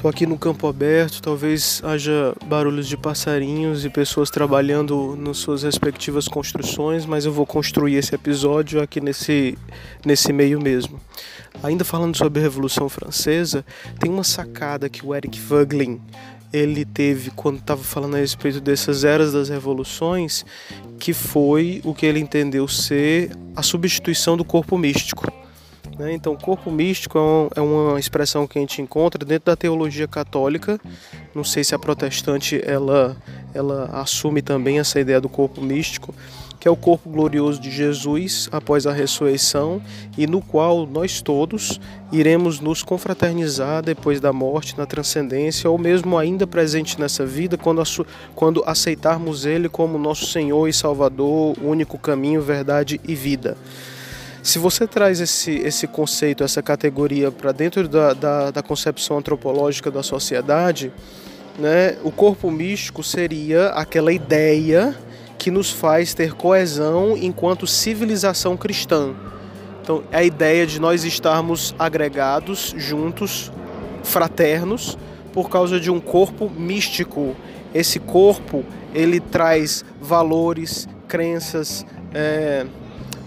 Estou aqui no campo aberto, talvez haja barulhos de passarinhos e pessoas trabalhando nas suas respectivas construções, mas eu vou construir esse episódio aqui nesse, nesse meio mesmo. Ainda falando sobre a Revolução Francesa, tem uma sacada que o Eric Voegelin ele teve quando estava falando a respeito dessas eras das revoluções, que foi o que ele entendeu ser a substituição do corpo místico. Né? Então, corpo místico é, é uma expressão que a gente encontra dentro da teologia católica. Não sei se a protestante ela, ela assume também essa ideia do corpo místico, que é o corpo glorioso de Jesus após a ressurreição e no qual nós todos iremos nos confraternizar depois da morte, na transcendência, ou mesmo ainda presente nessa vida, quando, quando aceitarmos Ele como nosso Senhor e Salvador, único caminho, verdade e vida. Se você traz esse, esse conceito, essa categoria para dentro da, da, da, concepção antropológica da sociedade, né, o corpo místico seria aquela ideia que nos faz ter coesão enquanto civilização cristã. Então, é a ideia de nós estarmos agregados, juntos, fraternos, por causa de um corpo místico. Esse corpo ele traz valores, crenças, é,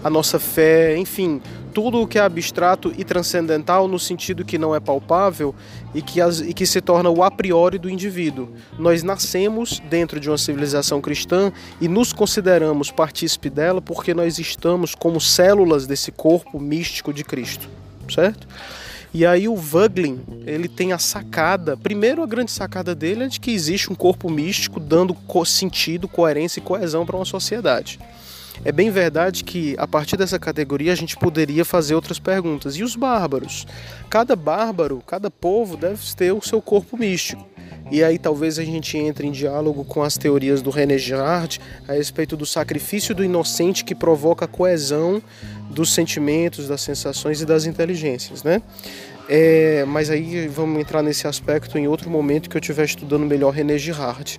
a nossa fé, enfim, tudo o que é abstrato e transcendental no sentido que não é palpável e que, as, e que se torna o a priori do indivíduo. Nós nascemos dentro de uma civilização cristã e nos consideramos partícipe dela porque nós estamos como células desse corpo místico de Cristo, certo? E aí o Vuglin, ele tem a sacada, primeiro a grande sacada dele é de que existe um corpo místico dando sentido, coerência e coesão para uma sociedade. É bem verdade que a partir dessa categoria a gente poderia fazer outras perguntas. E os bárbaros? Cada bárbaro, cada povo deve ter o seu corpo místico. E aí talvez a gente entre em diálogo com as teorias do René Girard a respeito do sacrifício do inocente que provoca a coesão dos sentimentos, das sensações e das inteligências, né? É, mas aí vamos entrar nesse aspecto em outro momento que eu estiver estudando melhor René Girard.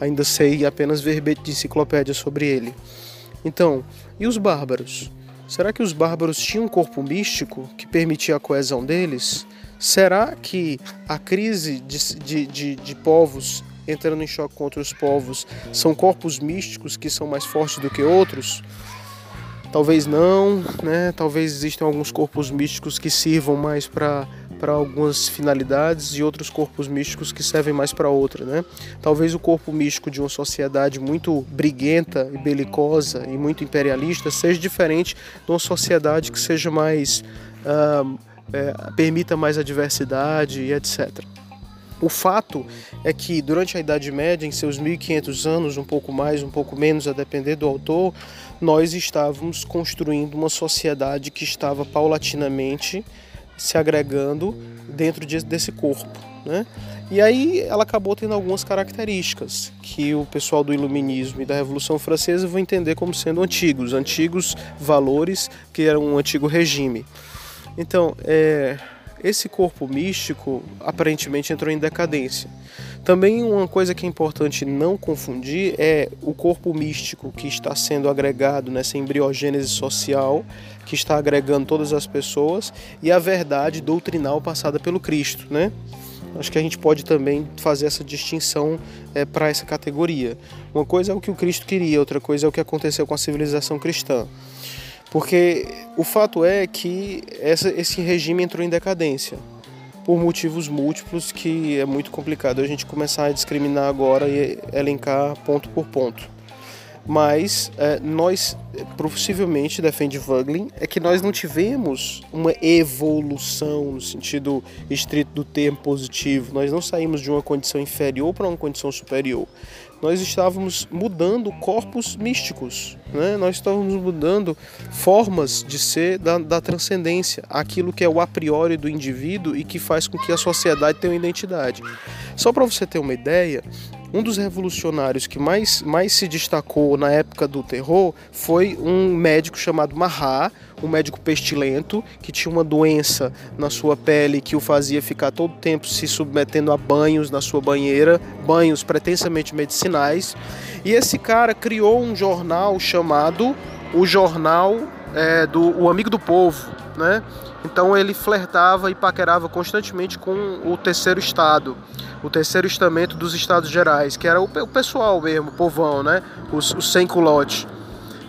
Ainda sei apenas verbete de enciclopédia sobre ele. Então, e os bárbaros? Será que os bárbaros tinham um corpo místico que permitia a coesão deles? Será que a crise de, de, de, de povos entrando em choque com outros povos são corpos místicos que são mais fortes do que outros? Talvez não, né? Talvez existam alguns corpos místicos que sirvam mais para para algumas finalidades e outros corpos místicos que servem mais para outra, né? Talvez o corpo místico de uma sociedade muito briguenta e belicosa e muito imperialista seja diferente de uma sociedade que seja mais uh, é, permita mais a diversidade e etc. O fato é que durante a Idade Média, em seus 1500 anos, um pouco mais, um pouco menos, a depender do autor, nós estávamos construindo uma sociedade que estava paulatinamente se agregando dentro de, desse corpo. Né? E aí ela acabou tendo algumas características que o pessoal do Iluminismo e da Revolução Francesa vão entender como sendo antigos, antigos valores que eram um antigo regime. Então, é, esse corpo místico aparentemente entrou em decadência. Também uma coisa que é importante não confundir é o corpo místico que está sendo agregado nessa embriogênese social, que está agregando todas as pessoas, e a verdade doutrinal passada pelo Cristo, né? Acho que a gente pode também fazer essa distinção é, para essa categoria. Uma coisa é o que o Cristo queria, outra coisa é o que aconteceu com a civilização cristã. Porque o fato é que essa, esse regime entrou em decadência por motivos múltiplos que é muito complicado a gente começar a discriminar agora e elencar ponto por ponto. Mas é, nós, possivelmente, defende Vogelin, é que nós não tivemos uma evolução no sentido estrito do termo positivo. Nós não saímos de uma condição inferior para uma condição superior nós estávamos mudando corpos místicos, né? nós estávamos mudando formas de ser da, da transcendência, aquilo que é o a priori do indivíduo e que faz com que a sociedade tenha uma identidade. Só para você ter uma ideia, um dos revolucionários que mais, mais se destacou na época do terror foi um médico chamado Mahat, um médico pestilento que tinha uma doença na sua pele que o fazia ficar todo tempo se submetendo a banhos na sua banheira, banhos pretensamente medicinais. E esse cara criou um jornal chamado o Jornal é, do o amigo do povo, né? Então ele flertava e paquerava constantemente com o terceiro estado, o terceiro estamento dos Estados Gerais, que era o, o pessoal mesmo, o povão, né? Os, os sem.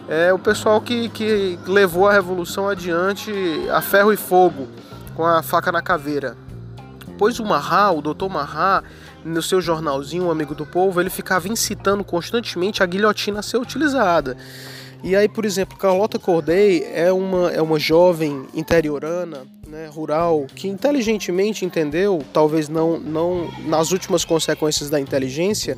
É o pessoal que, que levou a revolução adiante a ferro e fogo, com a faca na caveira. Pois o Marra, o doutor Marra, no seu jornalzinho, o Amigo do Povo, ele ficava incitando constantemente a guilhotina a ser utilizada. E aí, por exemplo, Carlota Corday é uma, é uma jovem interiorana, né, rural, que inteligentemente entendeu, talvez não, não nas últimas consequências da inteligência,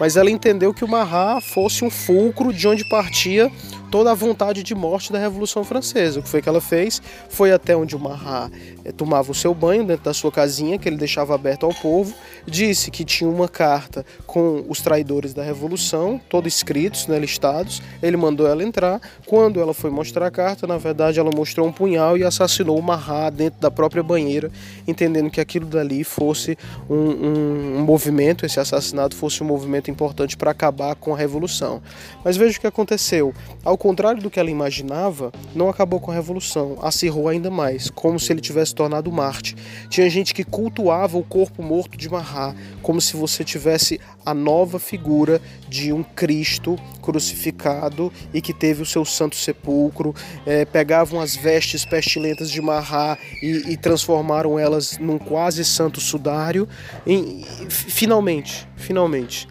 mas ela entendeu que o Marra fosse um fulcro de onde partia toda a vontade de morte da Revolução Francesa. O que foi que ela fez? Foi até onde o Marat eh, tomava o seu banho dentro da sua casinha, que ele deixava aberto ao povo, disse que tinha uma carta com os traidores da Revolução, todos escritos, né, listados. Ele mandou ela entrar. Quando ela foi mostrar a carta, na verdade ela mostrou um punhal e assassinou o Marat dentro da própria banheira, entendendo que aquilo dali fosse um, um, um movimento, esse assassinato fosse um movimento importante para acabar com a Revolução. Mas veja o que aconteceu. Ao contrário do que ela imaginava, não acabou com a revolução, acirrou ainda mais, como se ele tivesse tornado Marte. Tinha gente que cultuava o corpo morto de Mahá, como se você tivesse a nova figura de um Cristo crucificado e que teve o seu santo sepulcro. É, pegavam as vestes pestilentas de Mahá e, e transformaram elas num quase santo sudário. E, finalmente, finalmente,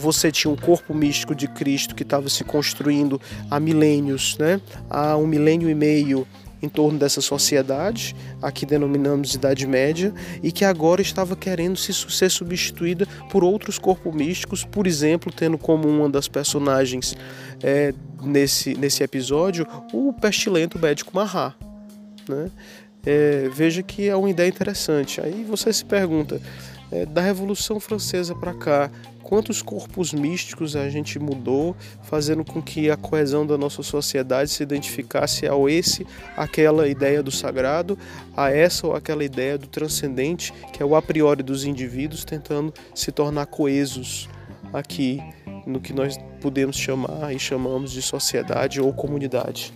você tinha um corpo místico de Cristo que estava se construindo há milênios, né? há um milênio e meio em torno dessa sociedade, aqui denominamos Idade Média, e que agora estava querendo se, ser substituída por outros corpos místicos, por exemplo, tendo como uma das personagens é, nesse, nesse episódio o pestilento médico Marra. Né? É, veja que é uma ideia interessante. Aí você se pergunta, é, da Revolução Francesa para cá, quantos corpos místicos a gente mudou, fazendo com que a coesão da nossa sociedade se identificasse ao esse, aquela ideia do sagrado, a essa ou aquela ideia do transcendente, que é o a priori dos indivíduos tentando se tornar coesos aqui no que nós podemos chamar e chamamos de sociedade ou comunidade.